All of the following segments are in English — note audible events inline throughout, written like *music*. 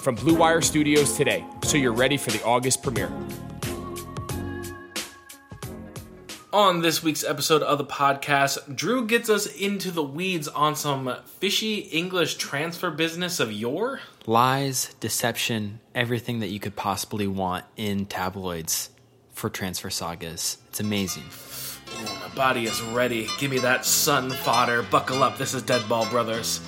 from Blue Wire Studios today so you're ready for the August premiere. On this week's episode of the podcast, Drew gets us into the weeds on some fishy English transfer business of yore. Lies, deception, everything that you could possibly want in tabloids for transfer sagas. It's amazing. Ooh, my body is ready. Give me that sun fodder. Buckle up. This is Deadball Brothers.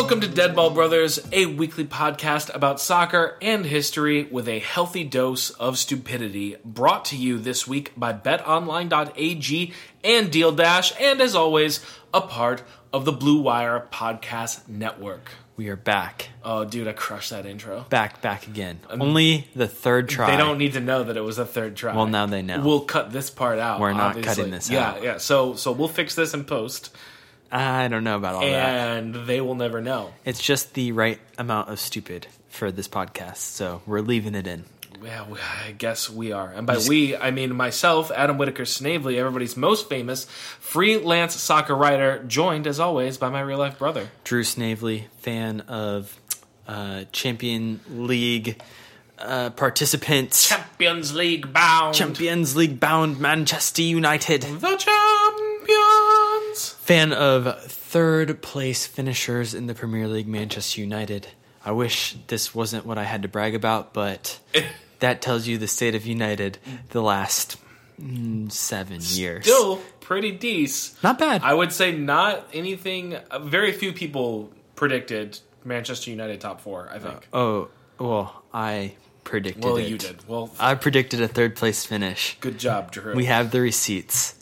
Welcome to Deadball Brothers, a weekly podcast about soccer and history with a healthy dose of stupidity. Brought to you this week by betonline.ag and Deal Dash, and as always, a part of the Blue Wire Podcast Network. We are back. Oh, dude, I crushed that intro. Back, back again. Um, Only the third try. They don't need to know that it was a third try. Well, now they know. We'll cut this part out. We're not obviously. cutting this yeah, out. Yeah, So, so we'll fix this in post, I don't know about all that. and they will never know. It's just the right amount of stupid for this podcast, so we're leaving it in. Yeah, we- I guess we are. And by we, I mean myself, Adam Whitaker Snavely, everybody's most famous freelance soccer writer, joined as always by my real life brother. Drew Snavely, fan of uh, Champion League uh, participants, Champions League bound. Champions League bound Manchester United, the champions. Fan of third place finishers in the Premier League, Manchester United. I wish this wasn't what I had to brag about, but *laughs* that tells you the state of United the last mm, seven years. Still pretty decent. Not bad. I would say not anything. uh, Very few people predicted Manchester United top four. I think. oh, well, I predicted well, it. you did. Well, I predicted a third place finish. good job, Drew. We have the receipts.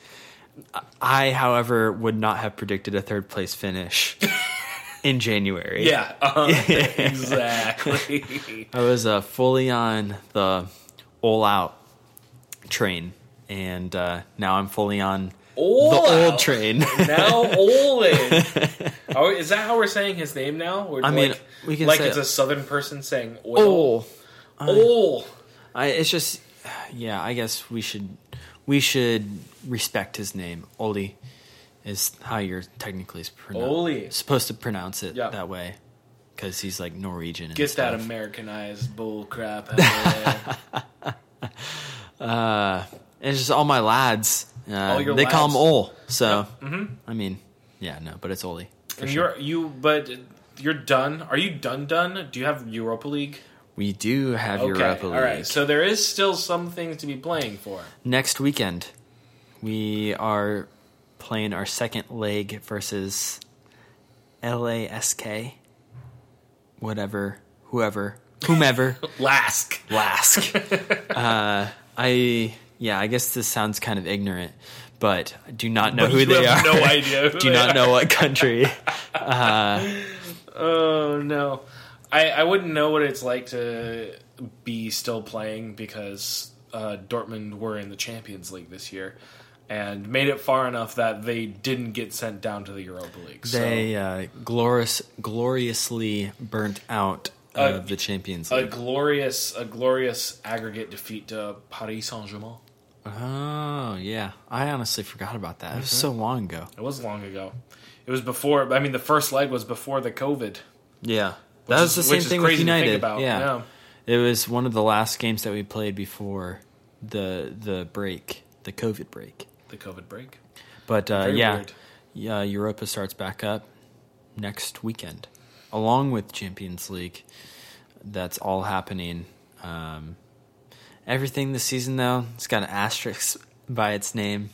I, however, would not have predicted a third place finish *laughs* in January. yeah, *laughs* uh, exactly. I was uh, fully on the all out train, and uh, now I'm fully on All the out. old train. now Olin. *laughs* Oh, is that how we're saying his name now? Or I mean, like, we can like it's a southern person saying oil. oh, Ol. I, it's just, yeah. I guess we should we should respect his name. Oli is how you're technically pronou- supposed to pronounce it Yeah. that way because he's like Norwegian. And Get that. Americanized bull crap out of *laughs* there. Uh, it's just all my lads. Uh, All they call him Ol. So I mean, yeah, no, but it's Oli. And sure. you're you, but you're done. Are you done? Done? Do you have Europa League? We do have Okay, Europa League all right. So there is still some things to be playing for. next weekend. We are playing our second leg versus LASK, whatever, whoever, whomever. *laughs* Lask. Lask. *laughs* uh, I yeah, I guess this sounds kind of ignorant, but I do not know But who they have are. no idea *laughs* who do they not are. know what country. Uh, Oh no, I I wouldn't know what it's like to be still playing because uh, Dortmund were in the Champions League this year and made it far enough that they didn't get sent down to the Europa League. So They uh, glorious, gloriously burnt out of the Champions League. a glorious a glorious aggregate defeat to Paris Saint Germain. oh yeah, I honestly forgot about that. It was so long ago. It was long ago. It was before. I mean, the first leg was before the COVID. Yeah, that was the same thing with crazy to think United. about, Yeah. yeah. it was one of the last games that we played before the the break, the COVID break. The COVID break. But uh, yeah, weird. yeah, Europa starts back up next weekend, along with Champions League. That's all happening. Um, everything this season, though, it's got an asterisk *laughs* by its name,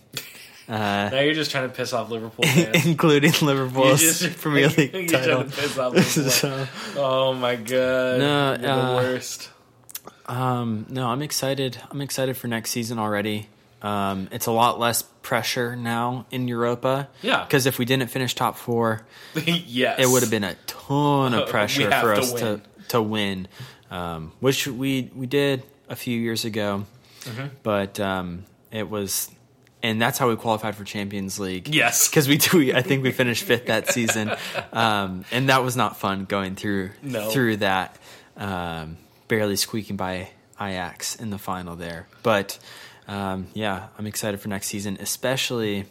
uh, Now you're just trying to piss off Liverpool *laughs* including Liverpool's just- *laughs* Premier *laughs* League title. trying to piss off Liverpool. So, Oh my god! No, You're the uh, worst. um, no, I'm excited. I'm excited for next season already. Um, it's a lot less pressure now in Europa. Yeah. Because if we didn't finish top four, yes, it would have been a ton Uh, of pressure have for to us win. to to win, um, which we we did a few years ago. Mm-hmm. But um, it was, and that's how we qualified for Champions League. Yes. *laughs* because we do. I think we finished fifth that season, *laughs* um, and that was not fun going through No. through that, um, barely squeaking by Ajax in the final there. But um, yeah, I'm excited for next season, especially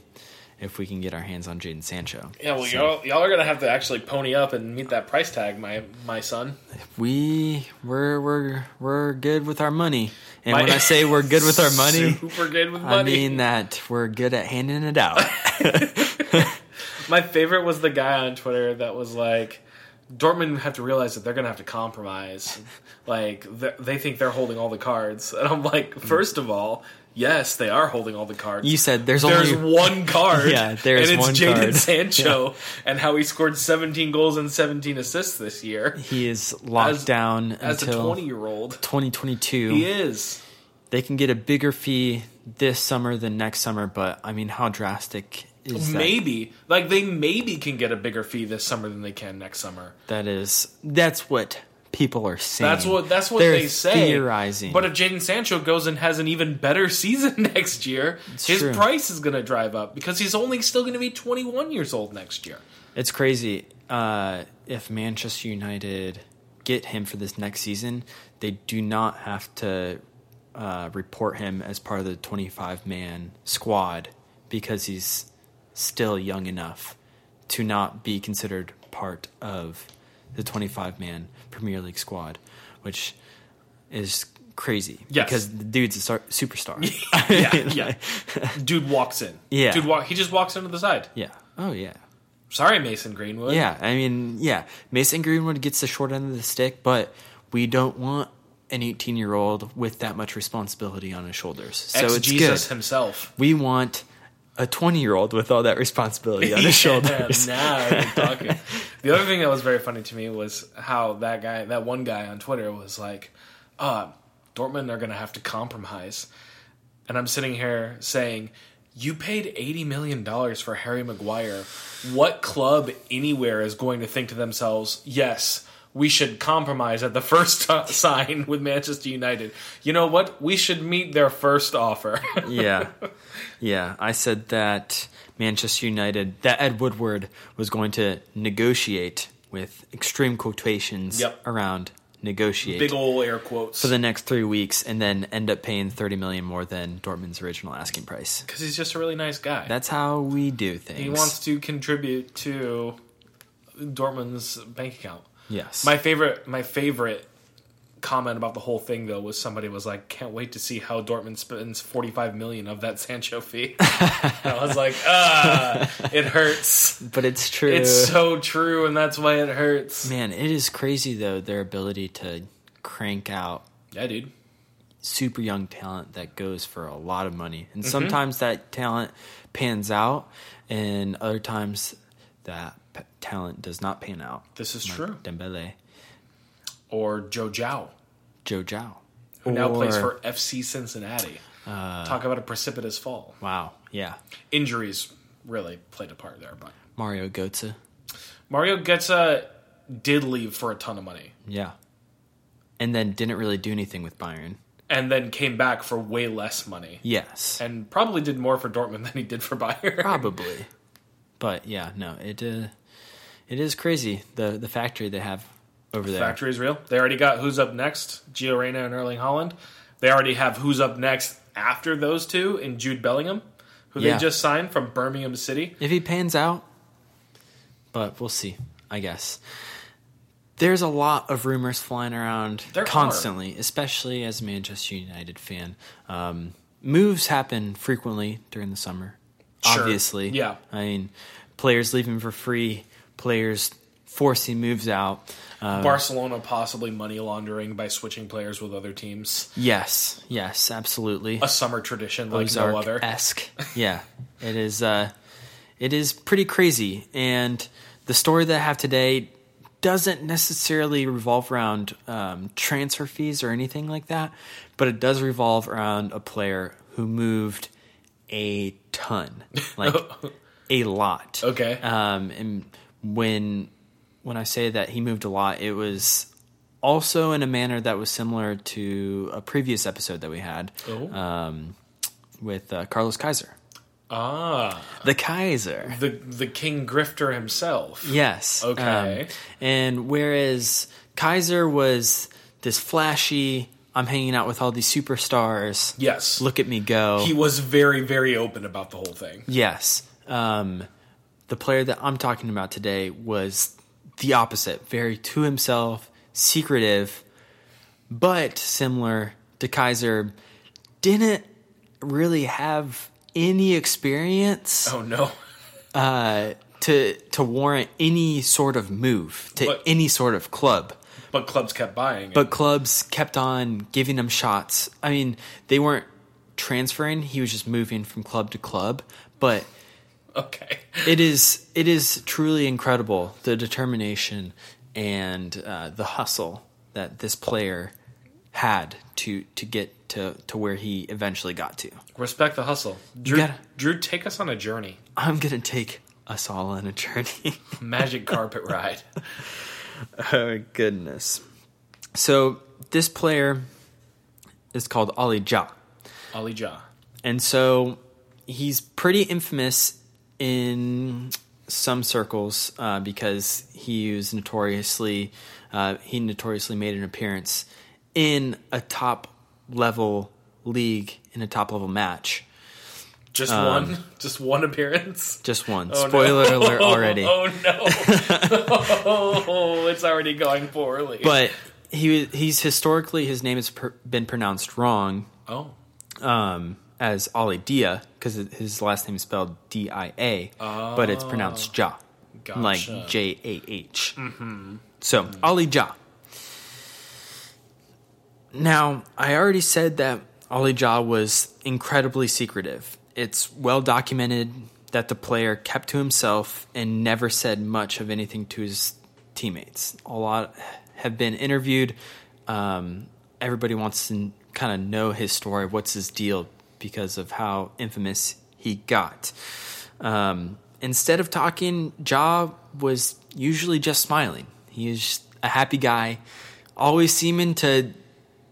if we can get our hands on Jadon Sancho. Yeah, well, So- y'all, y'all are gonna have to actually pony up and meet that price tag, my my son. we we're we're we're good with our money, and My- when I say we're good with our *laughs* money, super good with money. I mean that we're good at handing it out. *laughs* My favorite was the guy on Twitter that was like, Dortmund have to realize that they're going to have to compromise. Like, they think they're holding all the cards. And I'm like, first of all, yes, they are holding all the cards. You said there's, there's only one card. *laughs* Yeah, there's and it's one Jadon card. *laughs* Sancho and how he scored 17 goals and 17 assists this year he is locked As- down as a 20 year old. 2022. He is. They can get a bigger fee this summer than next summer, but I mean, how drastic is that? Maybe. Like, they maybe can get a bigger fee this summer than they can next summer. That is that's what people are saying. That's what that's what They're they say. Theorizing, But if Jadon Sancho goes and has an even better *laughs* season next year, his true. price is going to drive up because he's only still going to be 21 years old next year. It's crazy. Uh, if Manchester United get him for this next season, they do not have to uh, report him as part of the 25 man squad because he's still young enough to not be considered part of the 25 man Premier League squad, which is crazy Yes. because the dude's a star- superstar. *laughs* Yeah, *laughs* yeah. Dude walks in. Yeah. Dude walk. He just walks into the side. yeah. Oh, yeah. Sorry, Mason Greenwood. Yeah, I mean, yeah, Mason Greenwood gets the short end of the stick, but we don't want an 18 year old with that much responsibility on his shoulders. So Ex it's Jesus good. himself. We want a 20 year old with all that responsibility on his *laughs* shoulders. now you're talking. the other thing that was very funny to me was how that guy, that one guy on Twitter, was like, uh, "Dortmund are going to have to compromise," and I'm sitting here saying. You paid eighty million dollars for Harry Maguire. What club anywhere is going to think to themselves, "Yes, we should compromise at the first t- *laughs* sign with Manchester United"? You know what? We should meet their first offer. yeah. *laughs* Yeah. I said that Manchester United, that Ed Woodward was going to negotiate with extreme quotations Yep. around negotiate. Big ol' air quotes. for the next three weeks, and then end up paying thirty million more than Dortmund's original asking price. because he's just a really nice guy. That's how we do things. He wants to contribute to Dortmund's bank account. yes. My favorite, my favorite comment about the whole thing though was somebody was like, "Can't wait to see how Dortmund spends forty five million of that Sancho fee." *laughs* I was like, "Ah, it hurts. but it's true. It's so true, and that's why it hurts." Man, it is crazy though their ability to crank out Yeah, dude. super young talent that goes for a lot of money, Mm-hmm. and sometimes that talent pans out, and other times that p- talent does not pan out. This is Like true. Dembele, Or Joe Zhao, Joe Zhao, who now plays for FC Cincinnati. Uh, Talk about a precipitous fall. wow, yeah, Injuries really played a part there, but Mario Götze, Mario Götze did leave for a ton of money. yeah, and then didn't really do anything with Bayern. and then came back for way less money Yes, and probably did more for Dortmund *laughs* than he did for Bayern. Probably. But yeah, no, it uh, it is crazy the the factory they have over there. Factory is real. They already got who's up next, Gio Reyna and Erling Haaland. They already have who's up next after those two in Jude Bellingham, who Yeah. they just signed from Birmingham City. If he pans out, but we'll see. I guess there's a lot of rumors flying around There are. constantly, especially as a Manchester United fan. Um, moves happen frequently during the summer. Sure. Obviously, Yeah. I mean, players leaving for free, players forcing moves out. Uh, Barcelona possibly money laundering by switching players with other teams. yes, yes, absolutely. A summer tradition like no other. esque. *laughs* yeah, it is. Uh, it is pretty crazy, and the story that I have today doesn't necessarily revolve around um, transfer fees or anything like that, but it does revolve around a player who moved a ton, like *laughs* a lot. Okay. Um, and when when I say that he moved a lot, it was also in a manner that was similar to a previous episode that we had Oh. um, with uh, Carlos Kaiser, ah, the Kaiser. the the king grifter himself. Yes. Okay. Um, and whereas Kaiser was this flashy, I'm hanging out with all these superstars. Yes. Look at me go. He was very very open about the whole thing. yes. Um, the player that I'm talking about today was the opposite, very to himself, secretive, but similar to Kaiser, didn't really have any experience Oh no. uh, to to warrant any sort of move to But- any sort of club. But clubs kept buying it. But clubs kept on giving him shots. I mean, they weren't transferring; he was just moving from club to club. But *laughs* okay. it is it is truly incredible the determination and uh, the hustle that this player had to to get to to where he eventually got to. Respect the hustle. Drew, gotta- Drew, take us on a journey. I'm gonna take us all on a journey. *laughs* Magic carpet ride. *laughs* Oh goodness. So this player is called Ali Ja. Ali Ja. And so he's pretty infamous in some circles uh, because he was notoriously uh, he notoriously made an appearance in a top level league in a top level match. Just Um, one, *laughs* just one appearance. Just one. Oh, no. Spoiler alert *laughs* already. Oh no! oh, *laughs* it's already going poorly. But he he's historically his name has per, been pronounced wrong oh, um, as Ali Dia because his last name is spelled D I A, but it's pronounced Ja, Gotcha. like J A H. So Ali Ja. Now I already said that Ali Ja was incredibly secretive. It's well documented that the player kept to himself and never said much of anything to his teammates. A lot have been interviewed. Um, everybody wants to kind of know his story, what's his deal, because of how infamous he got. Um, instead of talking, Ja was usually just smiling. He was a happy guy, always seeming to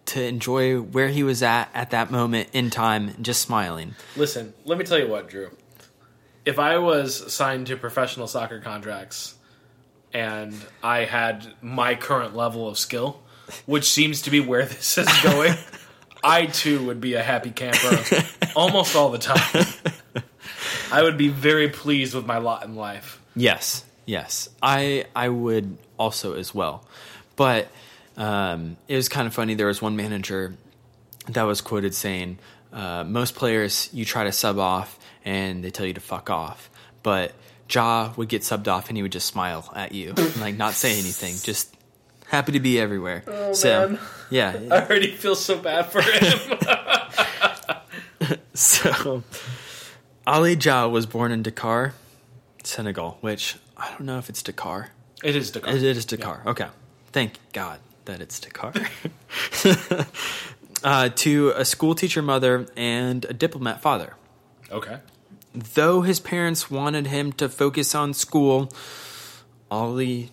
to enjoy where he was at at that moment in time, just smiling. listen. Let me tell you what, Drew. If I was signed to professional soccer contracts and I had my current level of skill, which seems to be where this is going, *laughs* I too would be a happy camper *laughs* almost all the time. I would be very pleased with my lot in life. Yes, yes, I I would also as well, but um, it was kind of funny. There was one manager that was quoted saying, uh, "Most players you try to sub off and they tell you to fuck off, but Ja would get subbed off and he would just smile at you, and, like not say anything, just happy to be everywhere." so man. yeah, *laughs* I already feel so bad for him. *laughs* *laughs* So, Ali Ja was born in Dakar, Senegal, which I don't know if it's Dakar. it is Dakar. It is Dakar. Okay. Thank God that it's Dakar. uh, to a school teacher mother and a diplomat father. Okay. Though his parents wanted him to focus on school, Ali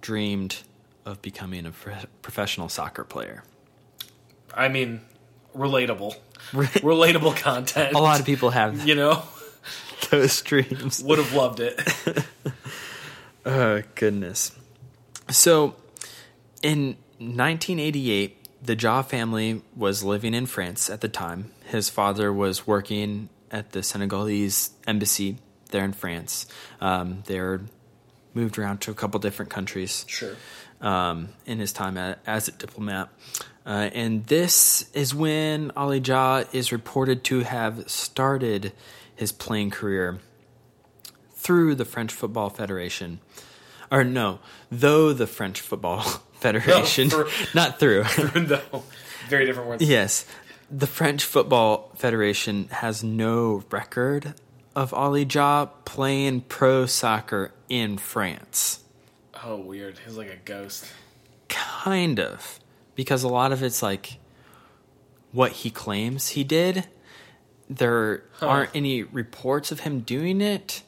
dreamed of becoming a pro- professional soccer player. I mean, relatable. *laughs* relatable content. A lot of people have you know, *laughs* those dreams. would have loved it. *laughs* Oh, goodness. So, in 1988, the Jaw family was living in France at the time. His father was working at the Senegalese embassy there in France. Um, they're moved around to a couple different countries Sure. Um, in his time as a diplomat. Uh, and this is when Ali Jah is reported to have started his playing career through the French Football Federation. Or no, though the French Football *laughs* Federation, for- *laughs* not through. *laughs* no, very different words. yes, the French Football Federation has no record of Ali Jah playing pro soccer in France. Oh, weird. He's like a ghost. Kind of. Because a lot of it's like what he claims he did. there aren't any reports of him doing it.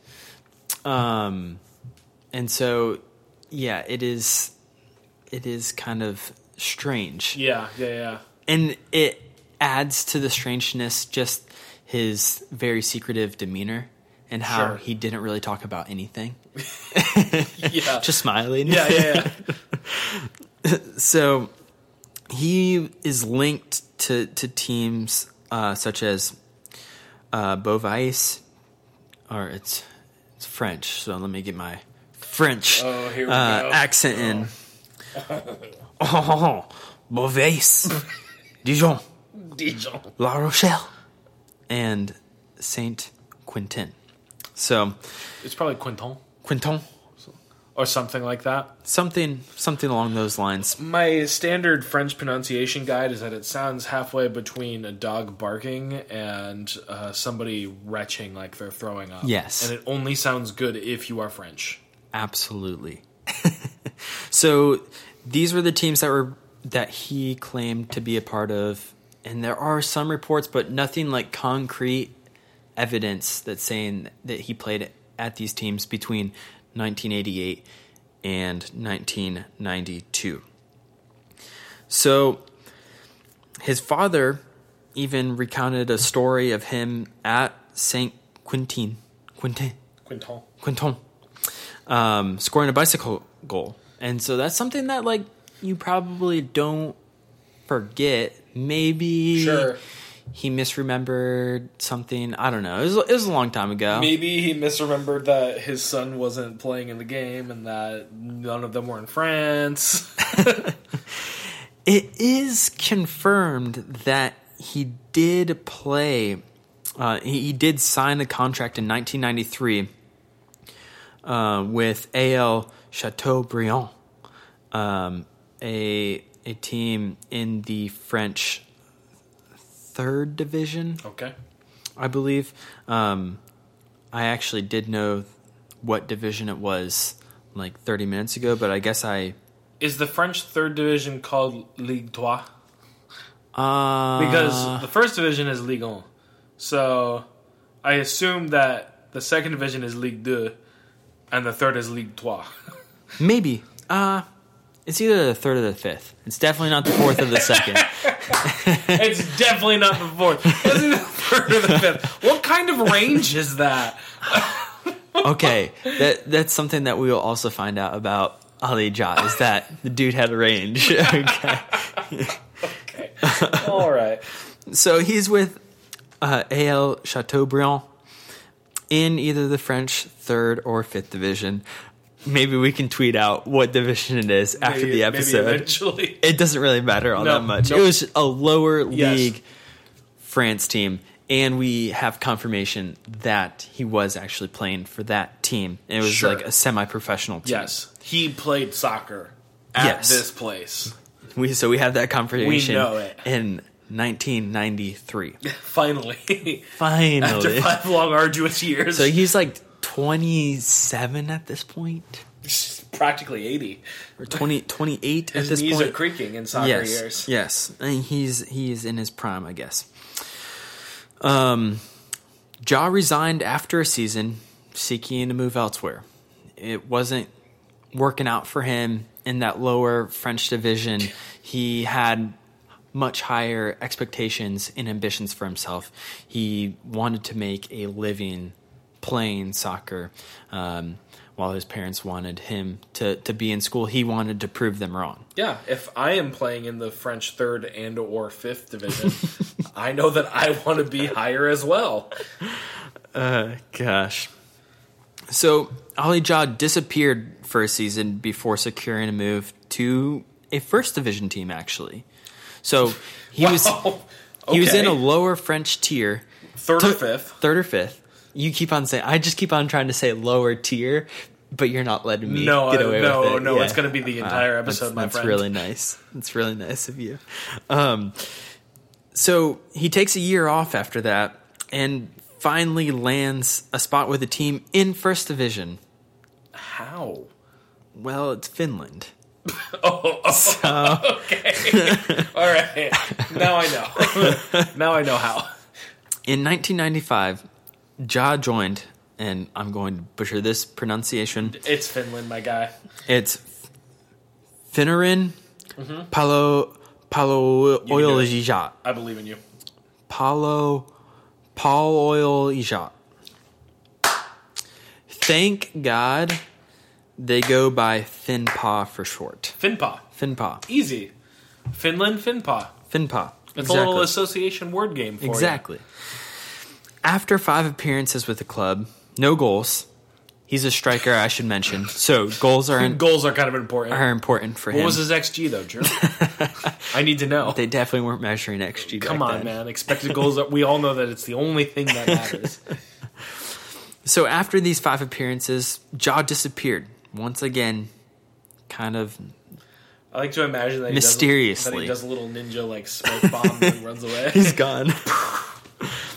Um, and so, yeah, it is. It is kind of strange, Yeah, yeah, yeah. and it adds to the strangeness just his very secretive demeanor and how Sure. he didn't really talk about anything, *laughs* Yeah. *laughs* just smiling. yeah, yeah, yeah. *laughs* so he is linked to to teams uh, such as uh, Beauvais, or it's it's French. So let me get my French Oh, uh, accent in. Oh, Beauvais, Dijon, Dijon. La Rochelle, and Saint Quentin. So It's probably Quinton Quentin, or something like that. something something along those lines. My standard French pronunciation guide is that it sounds halfway between a dog barking and uh, somebody retching like they're throwing up. Yes. And it only sounds good if you are French. Absolutely. *laughs* so these were the teams that were that he claimed to be a part of, and there are some reports, but nothing like concrete evidence that's saying that he played at these teams between 1988 and 1992. So his father even recounted a story of him at Saint Quentin, Quentin, Quinton. Quinton, um, scoring a bicycle goal. And so that's something that like you probably don't forget. Maybe Sure. He misremembered something. I don't know. It was, it was a long time ago. Maybe he misremembered that his son wasn't playing in the game and that none of them were in France. *laughs* It is confirmed that he did play. Uh, he, he did sign a contract in 1993 uh, with AL Chateaubriand, um, a a team in the French third division, okay. I believe. Um, I actually did know what division it was like 30 minutes ago, but I guess I Is the French third division called Ligue 3? uh, Because the first division is Ligue 1. So I assume that the second division is Ligue 2 and the third is Ligue 3. *laughs* Maybe. Uh it's either the third or the fifth. It's definitely not the fourth or the second. *laughs* it's definitely not the fourth. It's either the third or the fifth. What kind of range is that? *laughs* Okay, that that's something that we will also find out about Ali Ja is that the dude had a range. *laughs* okay, Okay. All right. so he's with uh, AL Chateaubriand in either the French third or fifth division. Maybe we can tweet out what division it is after Maybe- the episode. eventually. *laughs* it doesn't really matter all No, that much. nope. It was a lower Yes. league France team, and we have confirmation that he was actually playing for that team. And it was Sure. like a semi-professional team. Yes, he played soccer at Yes. this place. We so we have that confirmation We know it. in 1993. *laughs* Finally, *laughs* Finally. after five long, arduous years, so he's like 27 at this point, practically eighty. or 20, 28 at His this knees point. are creaking in soccer yes, years. yes, and he's he's in his prime, I guess. Um, Ja resigned after a season, seeking to move elsewhere. It wasn't working out for him in that lower French division. He had much higher expectations and ambitions for himself. He wanted to make a living playing soccer. Um, while his parents wanted him to, to be in school, he wanted to prove them wrong. Yeah, if I am playing in the French third and or fifth division, *laughs* I know that I want to be higher as well. Gosh. So Ali Ja disappeared for a season before securing a move to a first division team. Actually, so he was *laughs* Wow. he was in a lower French tier, third or fifth. third or fifth. You keep on saying I just keep on trying to say lower tier, but you're not letting me No, get away no, with it. no, no, it's gonna be the entire Wow, episode, That's, my that's friend. That's really nice. That's really nice of you. Um, so he takes a year off after that and finally lands a spot with a team in first division. How? Well, it's Finland. *laughs* Oh, oh *laughs* okay. All right. Now I know. *laughs* now I know how. In 1995, Ja joined, and I'm going to butcher this pronunciation. It's Finland, my guy. It's Finnerin Palo Palo do Oil. Ijat. I believe in you. Palo Paul Oil Ijat. Thank God they go by Finpa for short. Finpa. Finpa. Easy. Finland, Finpa. Finpa. It's a little association word game for you. Exactly. After five appearances with the club, no goals. He's a striker, I should mention. So goals are in, Goals are kind of important. are important for What him. What was his XG though, Drew? *laughs* I need to know. they definitely weren't measuring XG. Come on, then. man. Expected goals. We all know that it's the only thing that matters. *laughs* So after these five appearances, Jaw disappeared once again. Kind of I like to imagine that he Mysteriously. does, that he does a little ninja like smoke bomb and runs away. *laughs* he's gone.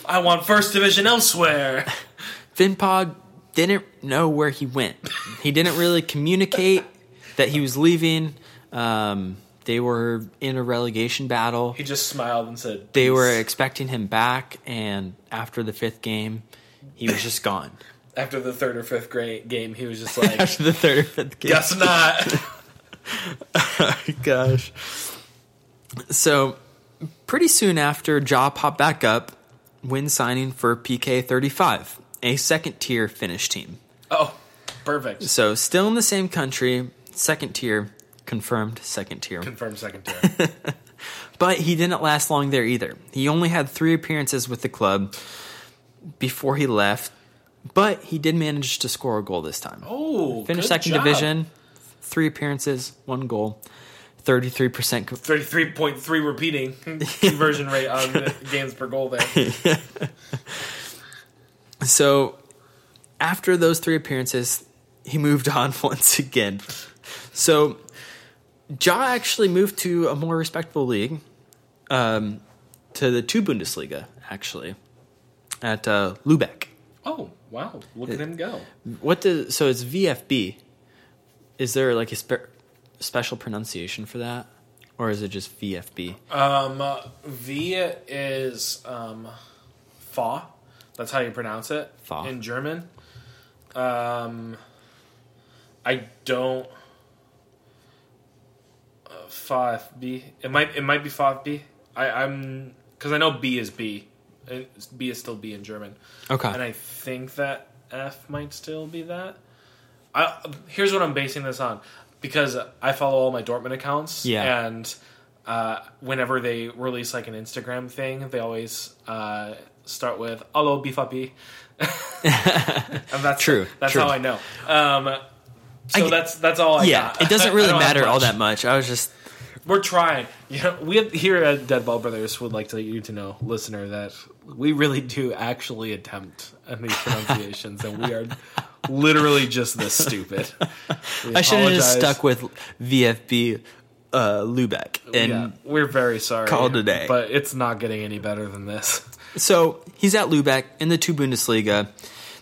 I want first division elsewhere. *laughs* Finpod didn't know where he went. He didn't really communicate that he was leaving. Um, they were in a relegation battle. He just smiled and said, They were expecting him back, and after the fifth game, he was just gone. *laughs* After the third or fifth grade game, he was just *laughs* like, After the third or fifth game, "Guess not." gosh. So, pretty soon after, Jaw popped back up when signing for PK 35, a second tier Finnish team. Oh, perfect. So, still in the same country, second tier, confirmed second tier. Confirmed second tier. *laughs* But he didn't last long there either. He only had three appearances with the club before he left, but he did manage to score a goal this time. Oh, Finished second job. division, three appearances, one goal, 33% co- Thirty-three point three repeating *laughs* conversion rate on the games per goal. There, *laughs* So after those three appearances, he moved on *laughs* once again. So Ja actually moved to a more respectable league, um, to the two Bundesliga actually, at uh, Lubeck. oh wow, look at him go. What does so it's VFB? Is there like a spe- special pronunciation for that, or is it just VFB? Um, uh, V is um, fa. That's how you pronounce it Fa. in German. Um, I don't. Uh, fa B. It might. It might be fa B. I, I'm because I know B is B. B is still B in German, Okay. and I think that F might still be that. I, here's what I'm basing this on because I follow all my Dortmund accounts. Yeah. And uh, whenever they release like an Instagram thing, they always uh, start with "Hello, Bifapi." *laughs* and that's True, That's true. how I know. Um, so I- that's that's all I yeah, got. it doesn't *laughs* really matter all that much. I was just We're trying. You know, we have, here at Dead Ball Brothers would like to let you to know, listener, that we really do actually attempt at these *laughs* pronunciations, and we are literally just this stupid. I should have just stuck with VFB uh, Lubeck. And yeah, we're very sorry. call it a day. but it's not getting any better than this. so he's at Lubeck in the two Bundesliga.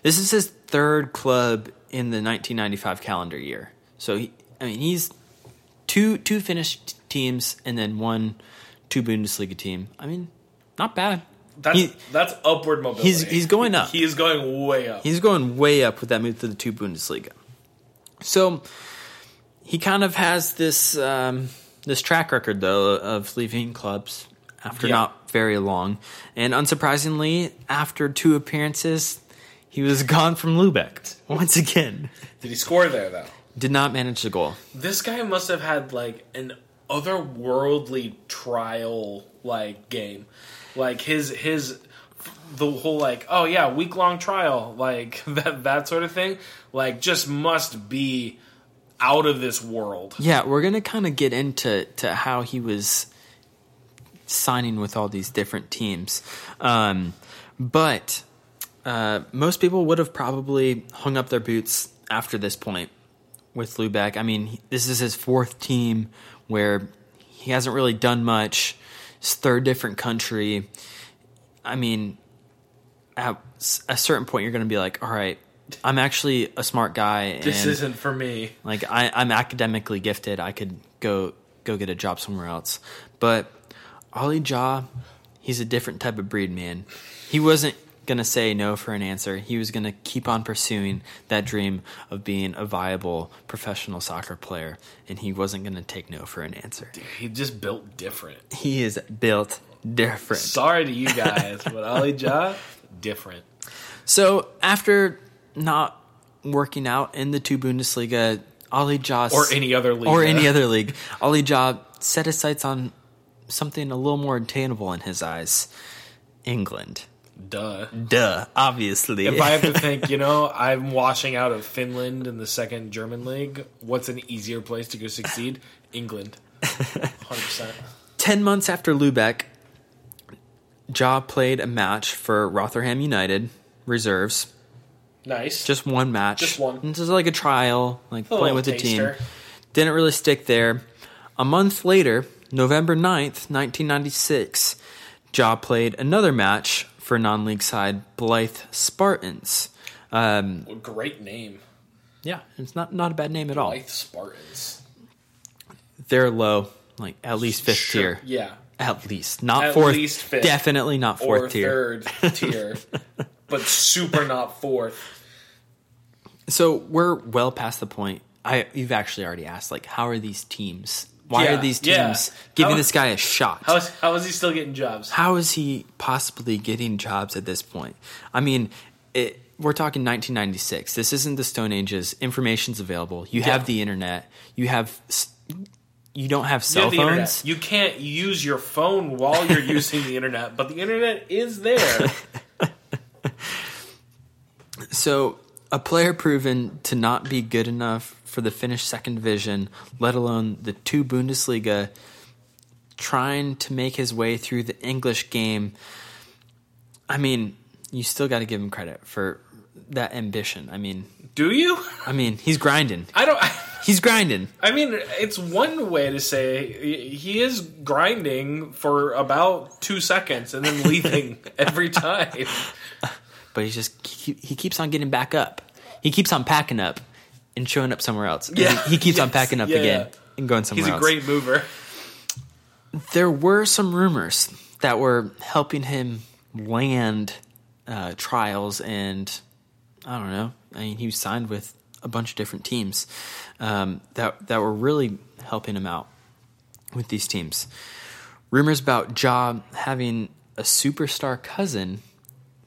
This is his third club in the 1995 calendar year. So he, I mean, he's two two Finnish teams and then one two Bundesliga team. I mean, not bad. That's He- that's upward mobility. He's- he's going up. He is going way up. He's going way up with that move to the two Bundesliga. So he kind of has this um, this track record though of leaving clubs after Yeah. not very long, and unsurprisingly, after two appearances, he was *laughs* gone from Lubeck once again. Did he score there though? Did not manage the goal. This guy must have had like an otherworldly trial like game. Like his his the whole like oh yeah week long trial like *laughs* that that sort of thing like just must be out of this world. Yeah, we're gonna kind of get into to how he was signing with all these different teams, um, but uh, most people would have probably hung up their boots after this point with Lubeck. I mean, this is his fourth team where he hasn't really done much. His third different country. I mean, at a certain point, you're going to be like, all right. I'm actually a smart guy. This and isn't for me. like I, I'm academically gifted. I could go go get a job somewhere else. But Ali Ja, He's a different type of breed, man. He wasn't going to say no for an answer. He was going to keep on pursuing that dream of being a viable professional soccer player, and he wasn't going to take no for an answer. He just built different. He is built different. Sorry to you *laughs* guys, but Ali Ja, different. So after not working out in the two Bundesliga, Ali Ja Or any other league. or any other league, Ali Ja set his sights on something a little more attainable in his eyes. England. Duh. Duh, obviously. If I have to *laughs* think, you know, I'm washing out of Finland in the second German league. What's an easier place to go succeed? *laughs* England. 100%. 10 months after Lubeck, Ja played a match for Rotherham United reserves. Nice. Just one match. Just one. This is like a trial, like A playing with the team. Didn't really stick there. A month later, November 9th, 1996, Ja played another match for non league side Blyth Spartans. Um, Great name. yeah, it's not, not a bad name at all. Blyth Spartans. They're low, like at least fifth Sure. tier. Yeah. At least. Not At fourth. least fifth. Definitely not fourth or tier. third *laughs* tier. but super not fourth. So we're well past the point. I you've actually already asked, like, how are these teams? Why Yeah, are these yeah. teams giving How- this guy a shot? How is, how is he still getting jobs? how is he possibly getting jobs at this point? I mean, it, we're talking 1996. This isn't the Stone Ages. Information's available. You have the internet. You have. You don't have You cell have the internet. phones. You can't use your phone while you're *laughs* using the internet, but the internet is there. *laughs* So, a player proven to not be good enough for the Finnish second division, let alone the two Bundesliga, trying to make his way through the English game. I mean, you still got to give him credit for that ambition. I mean, Do you? I mean, he's grinding. I don't. *laughs* He's grinding. I mean, it's one way to say he is grinding for about two seconds and then leaving *laughs* every time. But he's just he, he keeps on getting back up. He keeps on packing up and showing up somewhere else. Yeah. he, he keeps on *laughs* packing up Yeah. again and going somewhere else. He's a else. great mover. there were some rumors that were helping him land uh, trials, and I don't know. I mean, he was signed with a bunch of different teams um, that that were really helping him out with these teams. Rumors about Ja having a superstar cousin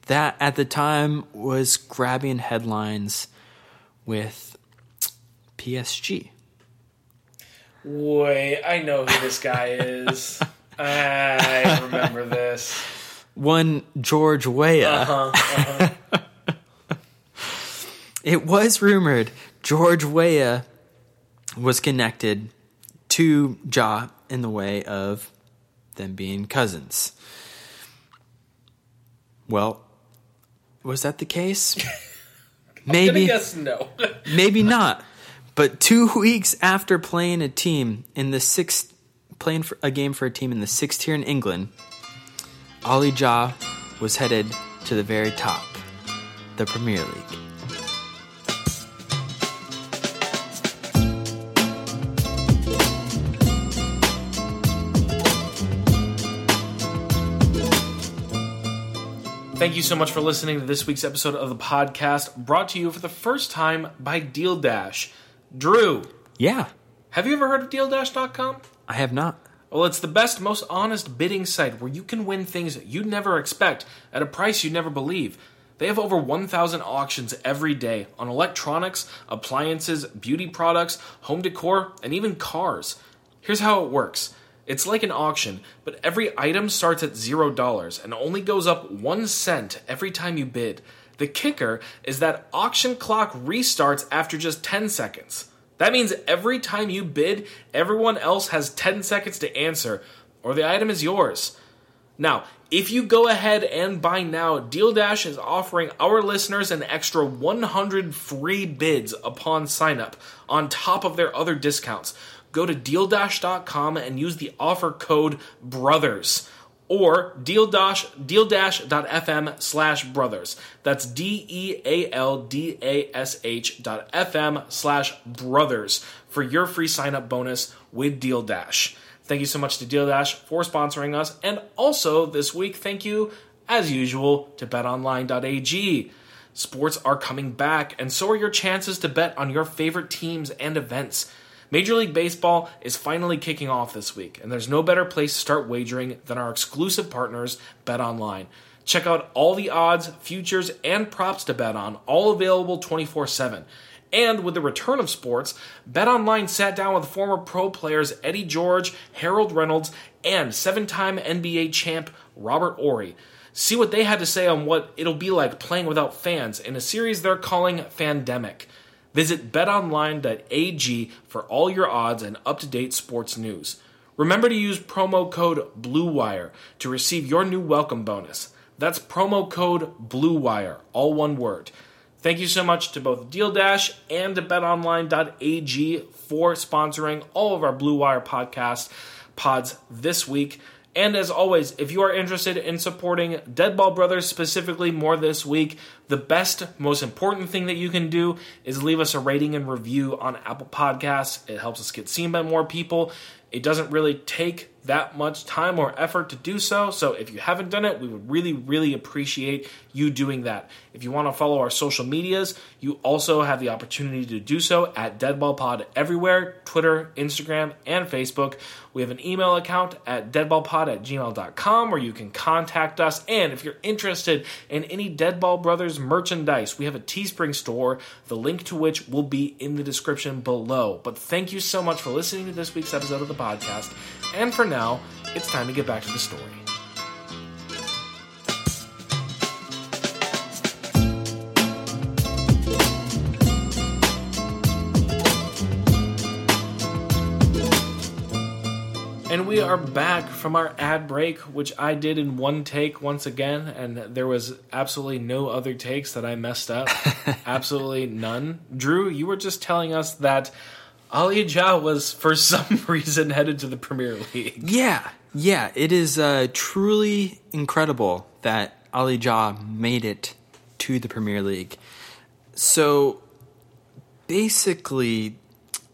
that at the time was grabbing headlines with PSG. Wait, I know who this guy is. *laughs* I remember this. One George Weah. Uh-huh, uh-huh. *laughs* it was rumored George Weah was connected to Ja in the way of them being cousins. Well, was that the case? *laughs* Maybe, guess no. *laughs* maybe not. But two *laughs* weeks after playing a team in the sixth, playing for a game for a team in the sixth tier in England, Ali Ja was headed to the very top, the Premier League. Thank you so much for listening to this week's episode of the podcast, brought to you for the first time by Deal Dash. Drew, Yeah, have you ever heard of DealDash.com? I have not. Well, it's the best, most honest bidding site where you can win things you'd never expect at a price you'd never believe. They have over 1,000 auctions every day on electronics, appliances, beauty products, home decor, and even cars. Here's how it works it's like an auction, but every item starts at $0 and only goes up 1 cent every time you bid. The kicker is that auction clock restarts after just 10 seconds. That means every time you bid, everyone else has 10 seconds to answer, or the item is yours. Now, if you go ahead and buy now, Deal Dash is offering our listeners an extra 100 free bids upon sign up, on top of their other discounts. Go to dealdash.com and use the offer code BROTHERS or deal dash deal-fm slash brothers. That's D E A L D A S H dot FM slash brothers for your free sign up bonus with Deal Dash. Thank you so much to Deal Dash for sponsoring us. And also this week, thank you, as usual, to betonline.ag. Sports are coming back, and so are your chances to bet on your favorite teams and events. Major League Baseball is finally kicking off this week, and there's no better place to start wagering than our exclusive partners, BetOnline. Check out all the odds, futures, and props to bet on, all available 24 7. And with the return of sports, BetOnline sat down with former pro players Eddie George, Harold Reynolds, and seven time NBA champ Robert Horry. See what they had to say on what it'll be like playing without fans in a series they're calling Fandemic. Visit betonline.ag for all your odds and up to date sports news. Remember to use promo code BLUEWIRE to receive your new welcome bonus. That's promo code BLUEWIRE, all one word. Thank you so much to both Deal Dash and to betonline.ag for sponsoring all of our Blue Wire podcast pods this week. And as always, if you are interested in supporting Deadball Brothers specifically more this week, the best, most important thing that you can do is leave us a rating and review on Apple Podcasts. It helps us get seen by more people. It doesn't really take that much time or effort to do so. So if you haven't done it, we would really, really appreciate you doing that. If you want to follow our social medias, you also have the opportunity to do so at Deadballpod everywhere Twitter, Instagram, and Facebook. We have an email account at deadballpod at gmail.com where you can contact us. And if you're interested in any Deadball Brothers merchandise, we have a Teespring store, the link to which will be in the description below. But thank you so much for listening to this week's episode of the podcast. And for now, it's time to get back to the story. And we are back from our ad break, which I did in one take once again, and there was absolutely no other takes that I messed up. *laughs* absolutely none. Drew, you were just telling us that Ali Jha was, for *laughs* some reason, headed to the Premier League. Yeah, yeah, it is uh, truly incredible that Ali Jha made it to the Premier League. So basically,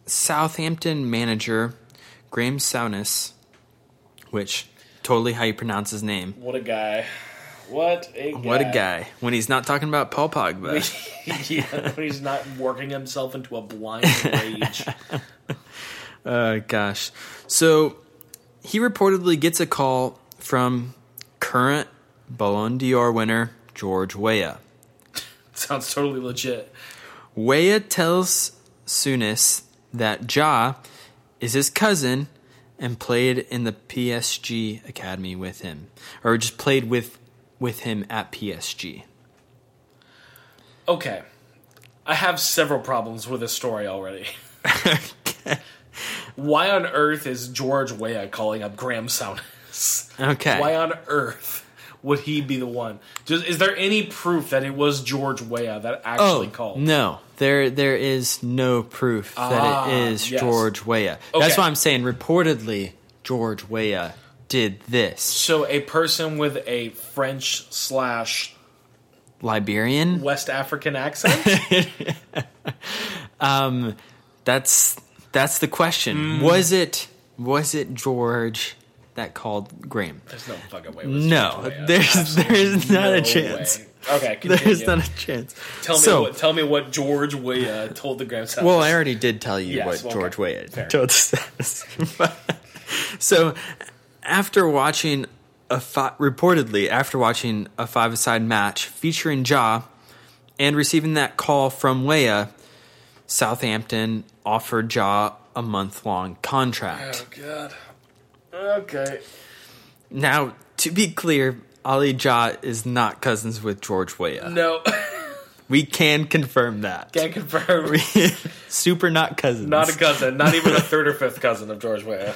Southampton manager Graham Souness, which totally how you pronounce his name. What a guy. What a guy. What a guy. When he's not talking about Paul Pogba. *laughs* yeah, when he's not working himself into a blind rage. Uh, *laughs* gosh. So he reportedly gets a call from current Ballon d'Or winner George Weah. Sounds totally legit. Weah tells Souness that Ja is his cousin and played in the PSG academy with him, or just played with with him at PSG. Okay. I have several problems with this story already. *laughs* Why on earth is George Weah calling up Graham Souness? Okay. Why on earth would he be the one? Just, is there any proof that it was George Weah that actually called? Oh, No, there there is no proof Ah, that it is yes. George Weah. Okay. That's why I'm saying reportedly George Weah did this. So a person with a French slash Liberian? West African accent? *laughs* That's that's the question. Mm. Was it was it George that called Graham? There's no fucking way. was No, there's Absolutely there's not no a chance. way. Okay, *laughs* continue. There's not a chance. Tell me so, what. Tell me what George Weah told the Graham Well, I already did tell you Yes, what well, George okay. Weah told *laughs* us. so, after watching a fi- reportedly after watching a five-a-side match featuring Ja and receiving that call from Weah, Southampton offered Ja a month-long contract. Oh God. Okay. Now, to be clear, Ali Ja is not cousins with George Weah. No, We can confirm that. can't confirm. *laughs* Super not cousins. Not a cousin. Not even a third or fifth cousin of George Weah.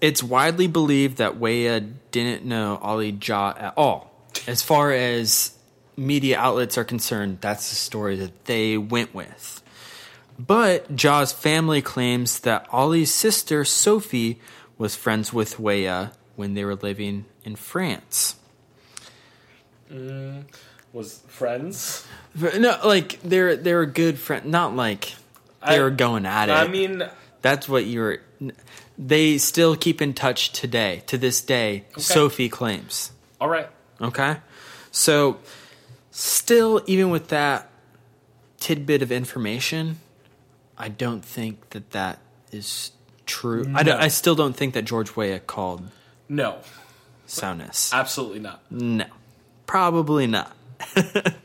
It's widely believed that Weah didn't know Ali Ja at all. As far as media outlets are concerned, that's the story that they went with. But Ja's family claims that Ali's sister Sophie was friends with Weah when they were living in France. Mm, was friends. No, like they're they're a good friend. Not like they I- were going at it. I mean, That's what you're. They still keep in touch today. To this day, Sophie claims. All right. Okay. So, still, even with that tidbit of information, I don't think that that is true. I, don't, I still don't think that George Weah called No, Soundness. absolutely not. No, probably not.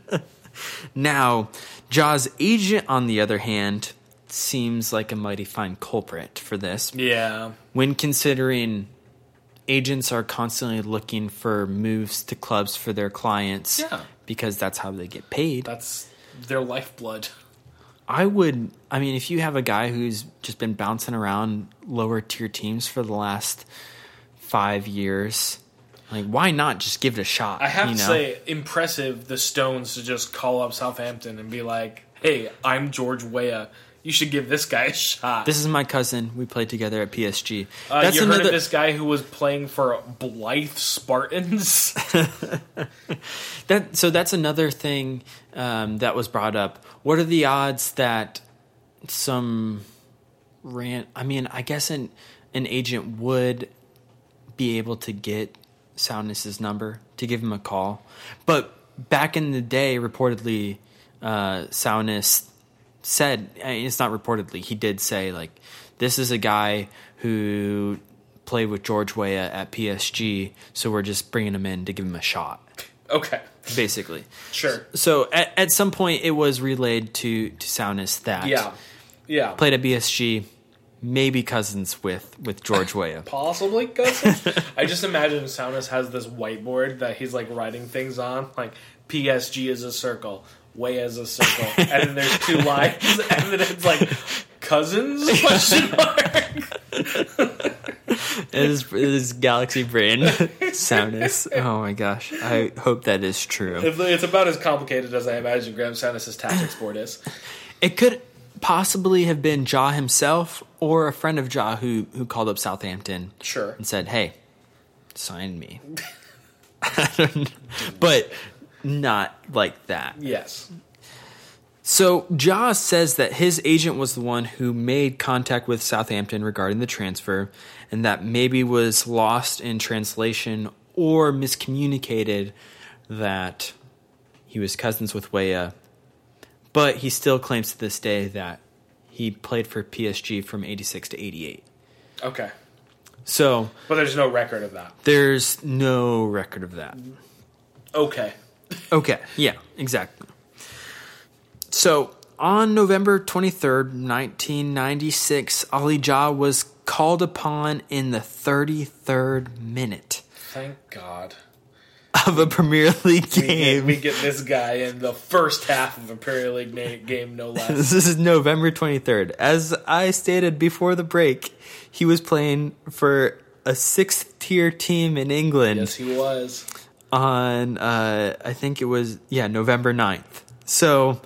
*laughs* now, Jaws' agent, on the other hand, seems like a mighty fine culprit for this. Yeah. When considering agents are constantly looking for moves to clubs for their clients Yeah. because that's how they get paid. That's their lifeblood. I would, I mean, if you have a guy who's just been bouncing around lower tier teams for the last five years, like, why not just give it a shot? I have you to know? say, impressive the Stones to just call up Southampton and be like, "Hey, I'm George Weah. You should give this guy a shot." This is my cousin. We played together at PSG. uh, you heard of this guy who was playing for Blyth Spartans? *laughs* That so that's another thing um, that was brought up. What are the odds that some ran? I mean, I guess an an agent would be able to get Soundness's number to give him a call, but back in the day, reportedly, uh, Soundness said eh, it's not reportedly. He did say like this is a guy who played with George Weah at PSG, so we're just bringing him in to give him a shot okay, basically. sure. So at, at some point, it was relayed to to Soundness that Yeah, yeah. played at PSG, maybe cousins with with George *laughs* Weah. Possibly cousins. *laughs* I just imagine Soundness has this whiteboard that he's like writing things on, like PSG is a circle, way as a circle, and then there's two lines, *laughs* and then it's like cousins *laughs* question mark. *laughs* it, is, Galaxy Brain Soundness. Oh my gosh, I hope that is true. It's, it's about as complicated as I imagine Graham Soundness's tactics board is. It could possibly have been Jaw himself or a friend of Jaw who who called up Southampton Sure. and said, "Hey, sign me." I don't know. but not like that. Yes. So Jaws says that his agent was the one who made contact with Southampton regarding the transfer, and that maybe was lost in translation or miscommunicated that he was cousins with Weah. But he still claims to this day that he played for PSG from 86 to 88. Okay. So But there's no record of that. there's no record of that. Okay. Okay, yeah, exactly. So on November 23rd, 1996, Ali Jah was called upon in the 33rd minute Thank God. of a Premier League We get, game. we get this guy in the first half of a Premier League na- game, no less. *laughs* This is November 23rd. As I stated before the break, he was playing for a sixth tier team in England yes, he was. On, uh, I think it was, yeah, November 9th. So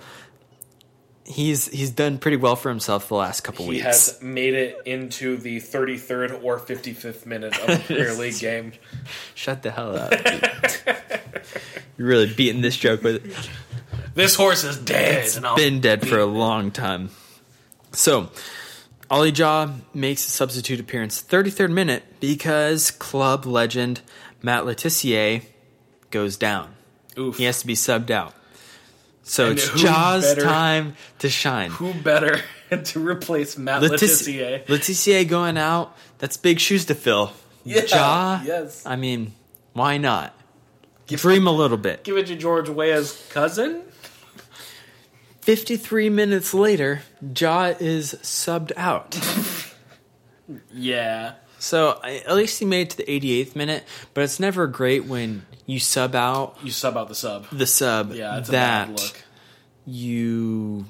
he's he's done pretty well for himself the last couple He weeks. He has made it into the 33rd or 55th minute of a *laughs* Premier League game. Shut the hell up. dude. You're really beating this joke with it. This horse is dead. and I'll been dead for a long time. So, Ollie Jaw makes a substitute appearance 33rd minute because club legend Matt Le Tissier goes down. Oof. He has to be subbed out. So And it's Jaw's better- time to shine. Who better *laughs* to replace Matt Le Tissier? Letizier going out, that's big shoes to fill. Yeah, Jaw, yes. I mean, why not? Give Dream a little bit. Give it to George Weah's cousin? 53 minutes later, Jaw is subbed out. *laughs* Yeah. So at least he made it to the 88th minute, but it's never great when you sub out You sub out the sub. the sub Yeah, it's a that bad look. you.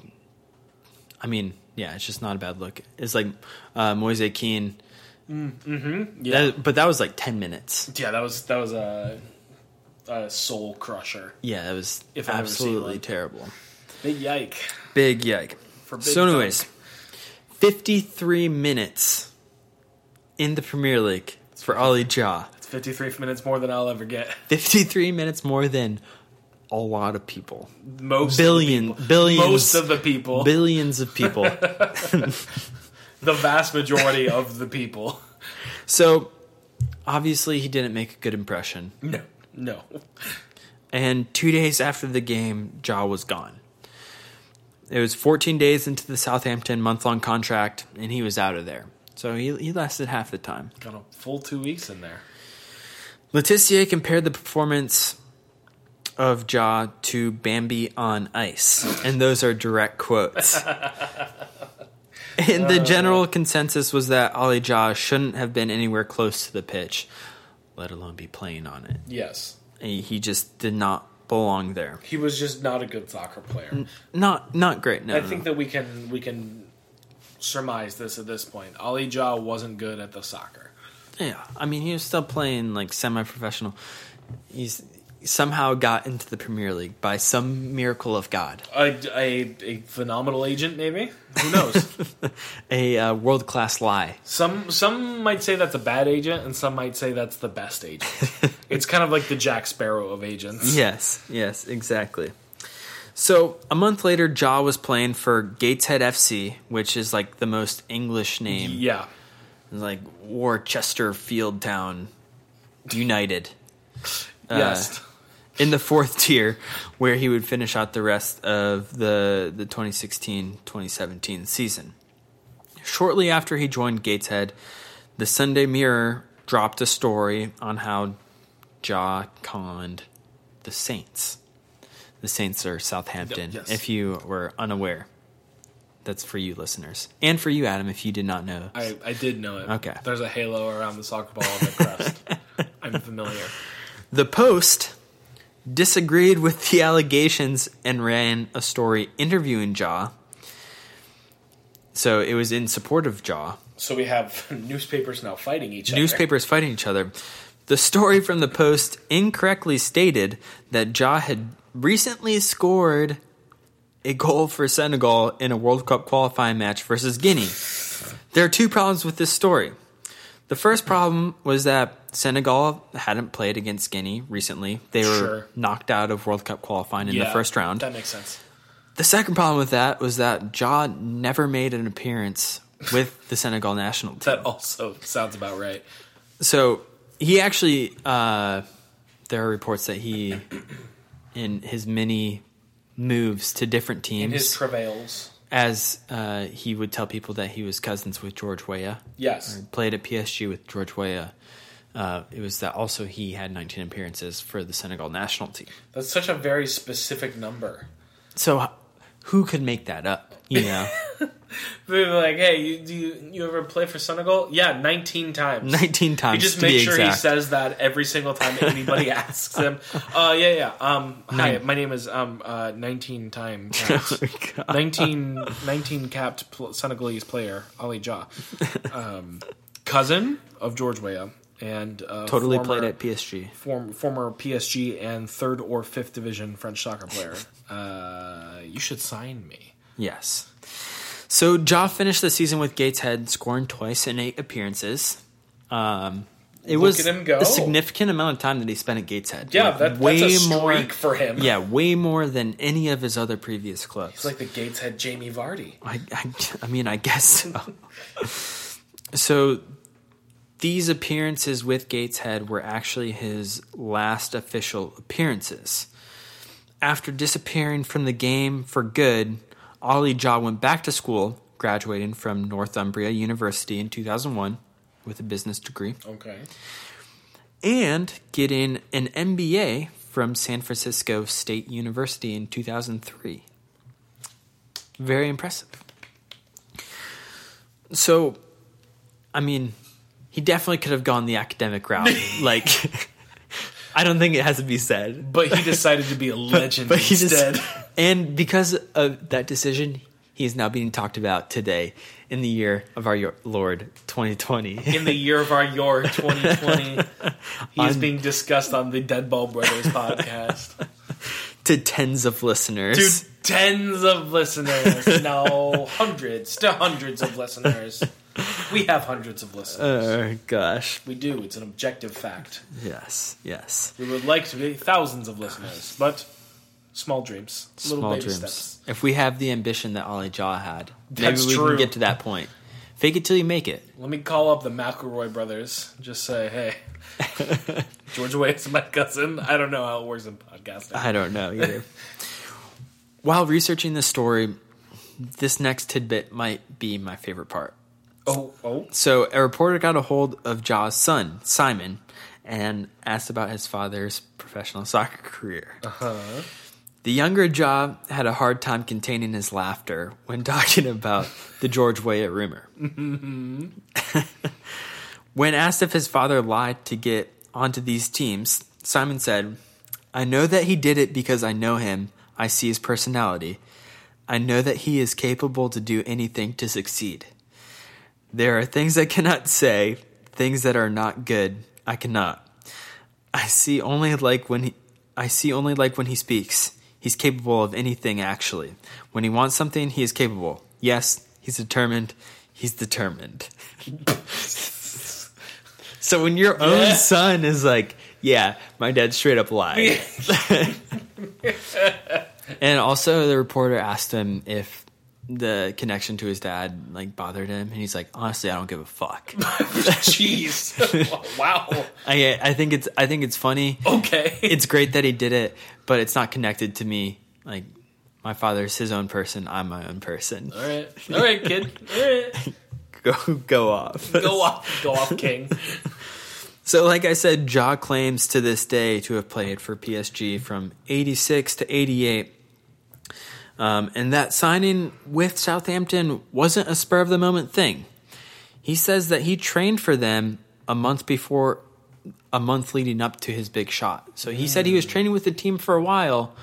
I mean, yeah, it's just not a bad look. It's like uh, Moise Kean, Mm-hmm. Yeah. but that was like 10 minutes. yeah, that was that was a, a soul crusher. Yeah, that was If I've ever seen absolutely one. terrible. Big yike. Big yike. For big so, anyways, dunk. 53 minutes in the Premier League for Ollie Jaw. It's 53 minutes more than I'll ever get. *laughs* 53 minutes more than a lot of people. Most Billion, of people. billions, Most of the people. billions of people. *laughs* the vast majority of the people. *laughs* So obviously he didn't make a good impression. No, no. And two days after the game, Jaw was gone. It was 14 days into the Southampton month long contract, and he was out of there. So he, he lasted half the time. Got a full two weeks in there. Le Tissier compared the performance of Jaw to Bambi on ice, and those are direct quotes. *laughs* and the uh. general consensus was that Ollie Jaw shouldn't have been anywhere close to the pitch, let alone be playing on it. Yes. He just did not belong there. He was just not a good soccer player. Not not great. No, I think that we can we can surmise this at this point. Ali Jaw wasn't good at the soccer. Yeah. I mean, he was still playing like semi-professional. He's somehow got into the Premier League by some miracle of God. A, a, a phenomenal agent, maybe. Who knows? *laughs* A uh, world-class lie. some some might say that's a bad agent, and some might say that's the best agent. *laughs* it's kind of like the Jack Sparrow of agents. Yes, yes, exactly. So a month later, Jaw was playing for Gateshead FC, which is like the most English name, Yeah. Like Worcester Field Town United. Uh, yes. in the fourth *laughs* tier, where he would finish out the rest of the the 2016-2017 season. Shortly after he joined Gateshead, the Sunday Mirror dropped a story on how Jaw conned the Saints. The Saints are Southampton, Yes. if you were unaware. That's for you listeners. And for you, Adam, if you did not know. I, I did know it. Okay. There's a halo around the soccer ball on the crest. *laughs* I'm familiar. The Post disagreed with the allegations and ran a story interviewing Jaw. So it was in support of Jaw. So we have *laughs* newspapers now fighting each other. Newspapers fighting each other. The story from the Post incorrectly stated that Jaw had recently scored a goal for Senegal in a World Cup qualifying match versus Guinea. There are two problems with this story. The first problem was that Senegal hadn't played against Guinea recently. They were Sure. knocked out of World Cup qualifying in the first round. That makes sense. The second problem with that was that Jaw never made an appearance with the Senegal national *laughs* team. That also sounds about right. So he actually, uh, there are reports that he, in his many moves to different teams. In his travails. as uh, he would tell people that he was cousins with George Weah, Yes. played at PSG with George Weah. Uh, it was that also he had 19 appearances for the Senegal national team. That's such a very specific number. So who could make that up? You know, *laughs* were like, hey, you, do you, you ever play for Senegal? Yeah, 19 times. *laughs* 19 times. He just be sure exact. he says that every single time anybody *laughs* asks him. Uh, yeah, yeah. Um, hi, Nine. my name is um, uh, 19 time capped. 19, 19 capped pl- Senegalese player, Ali Jah. Um, cousin of George Weah. And uh, totally former, played at PSG. form, former PSG and third or fifth division French soccer player. Uh, you should sign me. Yes. So Jaw finished the season with Gateshead scoring twice in eight appearances. Um, it Look was at him go. a significant amount of time that he spent at Gateshead. Yeah, Like, that, that's a streak for him. Yeah, way more than any of his other previous clubs. It's like the Gateshead Jamie Vardy. I, I, I mean, I guess so. *laughs* so these appearances with Gateshead were actually his last official appearances. After disappearing from the game for good, Ollie Jaw went back to school, graduating from Northumbria University in 2001 with a business degree, Okay. and getting an MBA from San Francisco State University in 2003. Very impressive. So, I mean, he definitely could have gone the academic route. *laughs* like, *laughs* I don't think it has to be said. But he decided to be a legend But he just, instead. *laughs* and because of that decision, he is now being talked about today in the year of our Lord 2020. In the year of our your 2020, *laughs* he is being discussed on the Dead Ball Brothers *laughs* podcast. to tens of listeners. To tens of listeners. No, hundreds to hundreds of listeners. We have hundreds of listeners. Oh gosh. we do. It's an objective fact. Yes, yes. We would like to be thousands of listeners, but small dreams, little Small baby dreams. steps. If we have the ambition that Ollie Jaw had, maybe That's we true. can get to that point. Fake it till you make it. Let me call up the McElroy brothers. Just say, hey, *laughs* George Wade's my cousin. I don't know how it works in podcasting. I don't know either. *laughs* While researching this story, this next tidbit might be my favorite part. Oh, oh. So, a reporter got a hold of Ja's son, Simon, and asked about his father's professional soccer career. Uh-huh. The younger Ja had a hard time containing his laughter when *laughs* talking about the George Weah rumor. *laughs* when asked if his father lied to get onto these teams, Simon said, I know that he did it because I know him. I see his personality. I know that he is capable to do anything to succeed. There are things I cannot say, things that are not good. I cannot. I see only like when he, I see only like when he speaks. He's capable of anything actually. When he wants something, he is capable. Yes, he's determined. He's determined. *laughs* so when your own Yeah. son is like, "Yeah, my dad straight up lied." *laughs* *laughs* and also the reporter asked him if the connection to his dad like bothered him and he's like, "Honestly, I don't give a fuck." *laughs* *laughs* Jeez. *laughs* wow. I I think it's I think it's funny. Okay. It's great that he did it, but it's not connected to me. Like my father's his own person, I'm my own person. All right. All right, kid. All right. Go go off. Go off. Go off, King. So like I said, Ja claims to this day to have played for PSG from 86 to 88. Um, and that signing with Southampton wasn't a spur of the moment thing. He says that he trained for them a month before, a month leading up to his big shot. So he said he was training with the team for a while,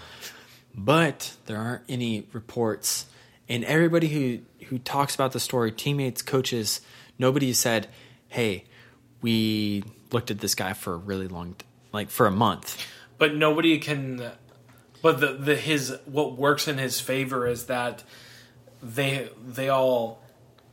but there aren't any reports. And everybody who, who talks about the story, teammates, coaches, nobody said, hey, we looked at this guy for a really long, like for a month. but nobody can but the, the his what works in his favor is that they they all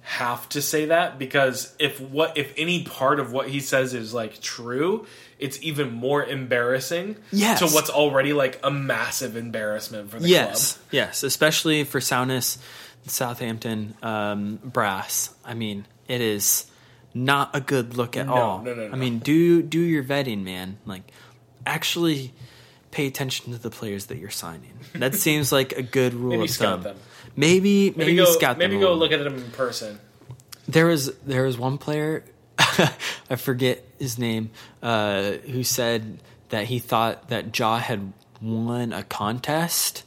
have to say that because if what if any part of what he says is like true it's even more embarrassing Yes. to what's already like a massive embarrassment for the Yes, club yes, especially for Soundness, Southampton um, brass. I mean, it is not a good look at No, all. no, no, no. I mean, do do your vetting, man. Like, actually pay attention to the players that you're signing. That seems like a good *laughs* rule Maybe of scout thumb. them. Maybe maybe, maybe go scout maybe them a go look at them in person There was there was one player, *laughs* I forget his name, uh, who said that he thought that Ja had won a contest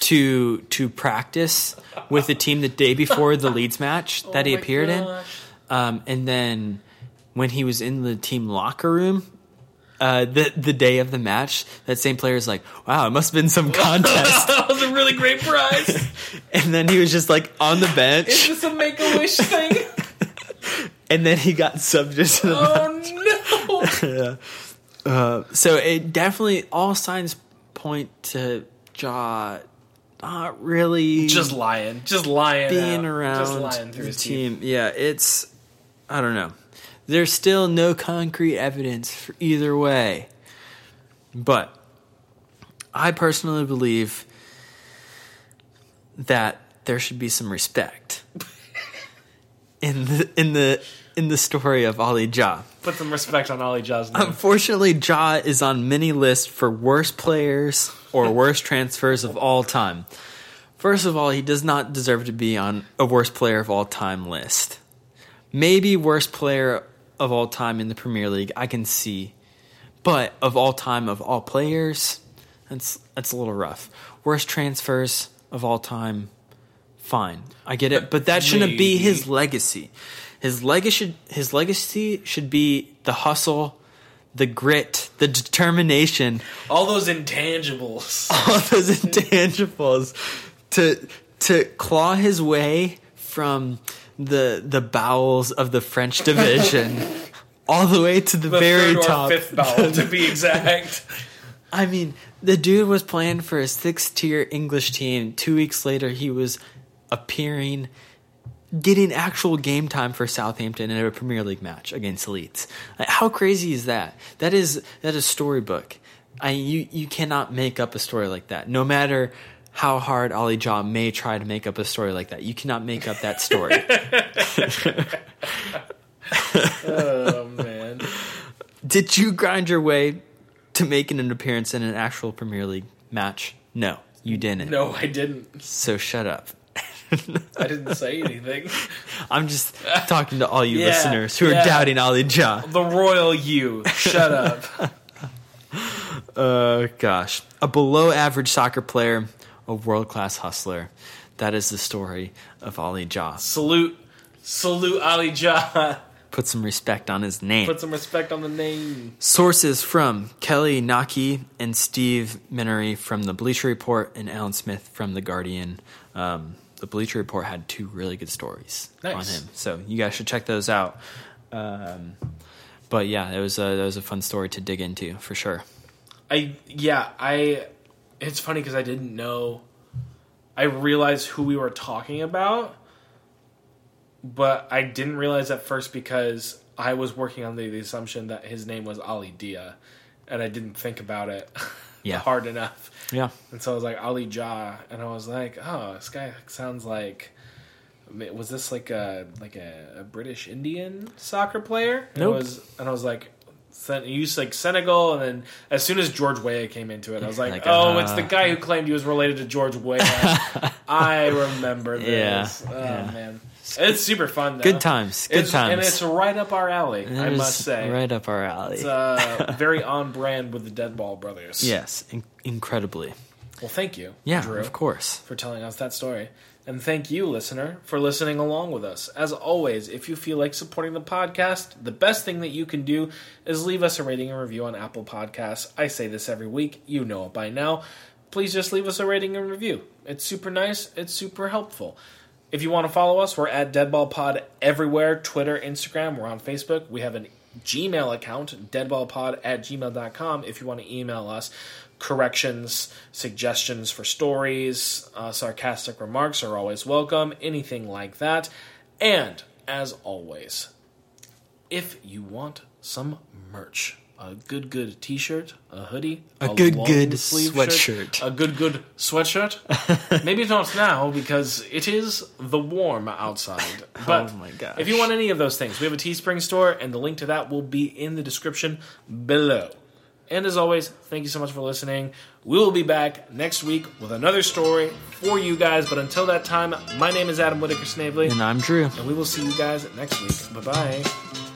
to to practice with the team the day before the Leeds *laughs* match that he Oh my appeared in, um, and then when he was in the team locker room. Uh, the the day of the match, that same player is like, "Wow, it must have been some contest," *laughs* that was a really great prize *laughs* and then he was just like on the bench. is this a make-a-wish *laughs* thing and then he got subbed into the oh no So it definitely all signs point to Ja not really just lying just lying being out. around just lying through his teeth. team. Yeah, it's I don't know. There's still no concrete evidence for either way. But I personally believe that there should be some respect *laughs* in the in the in the story of Ali Ja. Put some respect on Ali Ja's name. Unfortunately, Ja is on many lists for worst players or *laughs* worst transfers of all time. First of all, he does not deserve to be on a worst player of all time list. Maybe worst player of all time in the Premier League, I can see. But of all time of all players, that's that's a little rough. Worst transfers of all time, fine. I get it, but that shouldn't be his legacy. His legacy should his legacy should be the hustle, the grit, the determination, All those intangibles. *laughs* all those intangibles to to claw his way from the the bowels of the French division all the way to the, The very top. fifth bowel, to be *laughs* exact. I mean, the dude was playing for a sixth tier English team. Two weeks later, he was appearing, getting actual game time for Southampton in a Premier League match against Leeds. Like, how crazy is that? That is that is storybook. I you you cannot make up a story like that. No matter how hard Ali Jah may try to make up a story like that. You cannot make up that story. *laughs* Oh man. Did you grind your way to making an appearance in an actual Premier League match? No, you didn't. No, I didn't. So shut up. I didn't say anything. *laughs* I'm just talking to all you Yeah, listeners who are doubting Ali Jah. The royal you. Shut up. Uh, *laughs* gosh. A below average soccer player, a world class hustler. That is the story of Ali Jah. Salute, salute Ali Jah. Put some respect on his name. Put some respect on the name. Sources from Kelly Naki and Steve Minery from the Bleacher Report and Alan Smith from the Guardian. Um, the Bleacher Report had two really good stories on him, so you guys should check those out. Um, but yeah, it was a that was a fun story to dig into for sure. I yeah I. It's funny because I didn't know. I realized who we were talking about, but I didn't realize at first because I was working on the, the assumption that his name was Ali Dia, and I didn't think about it Yeah. *laughs* hard enough. Yeah, And so I was like Ali Jah, and I was like, oh, this guy sounds like. Was this like a like a, a British Indian soccer player? And Nope. Was, and I was like, Sen- he used like Senegal, and then as soon as George Weah came into it, I was like, Like, oh, uh, it's the guy who claimed he was related to George Weah. *laughs* I remember this. Yeah, Oh yeah. man, it's super fun. Though. Good times, good It's- and times. it's right up our alley. It I is must say, right up our alley. it's uh, *laughs* very on brand with the Deadball brothers. yes, in- incredibly. Well, thank you. Yeah, Drew. of course. for telling us that story. And thank you, listener, for listening along with us. As always, if you feel like supporting the podcast, the best thing that you can do is leave us a rating and review on Apple Podcasts. I say this every week, you know it by now. Please just leave us a rating and review. It's super nice, it's super helpful. If you want to follow us, we're at DeadballPod everywhere Twitter, Instagram, we're on Facebook. We have a Gmail account, deadballpod at gmail.com, if you want to email us corrections, suggestions for stories, uh, sarcastic remarks are always welcome, anything like that. And as always, if you want some merch, a good good t-shirt, a hoodie, A good, long good sleeve sweatshirt. shirt, a good good sweatshirt. *laughs* Maybe not now because it is the warm outside. *laughs* But Oh my gosh. if you want any of those things, we have a Teespring store, and the link to that will be in the description below. And as always, thank you so much for listening. We will be back next week with another story for you guys. But until that time, my name is Adam Whitaker Snavely, And I'm Drew. and we will see you guys next week. Bye bye.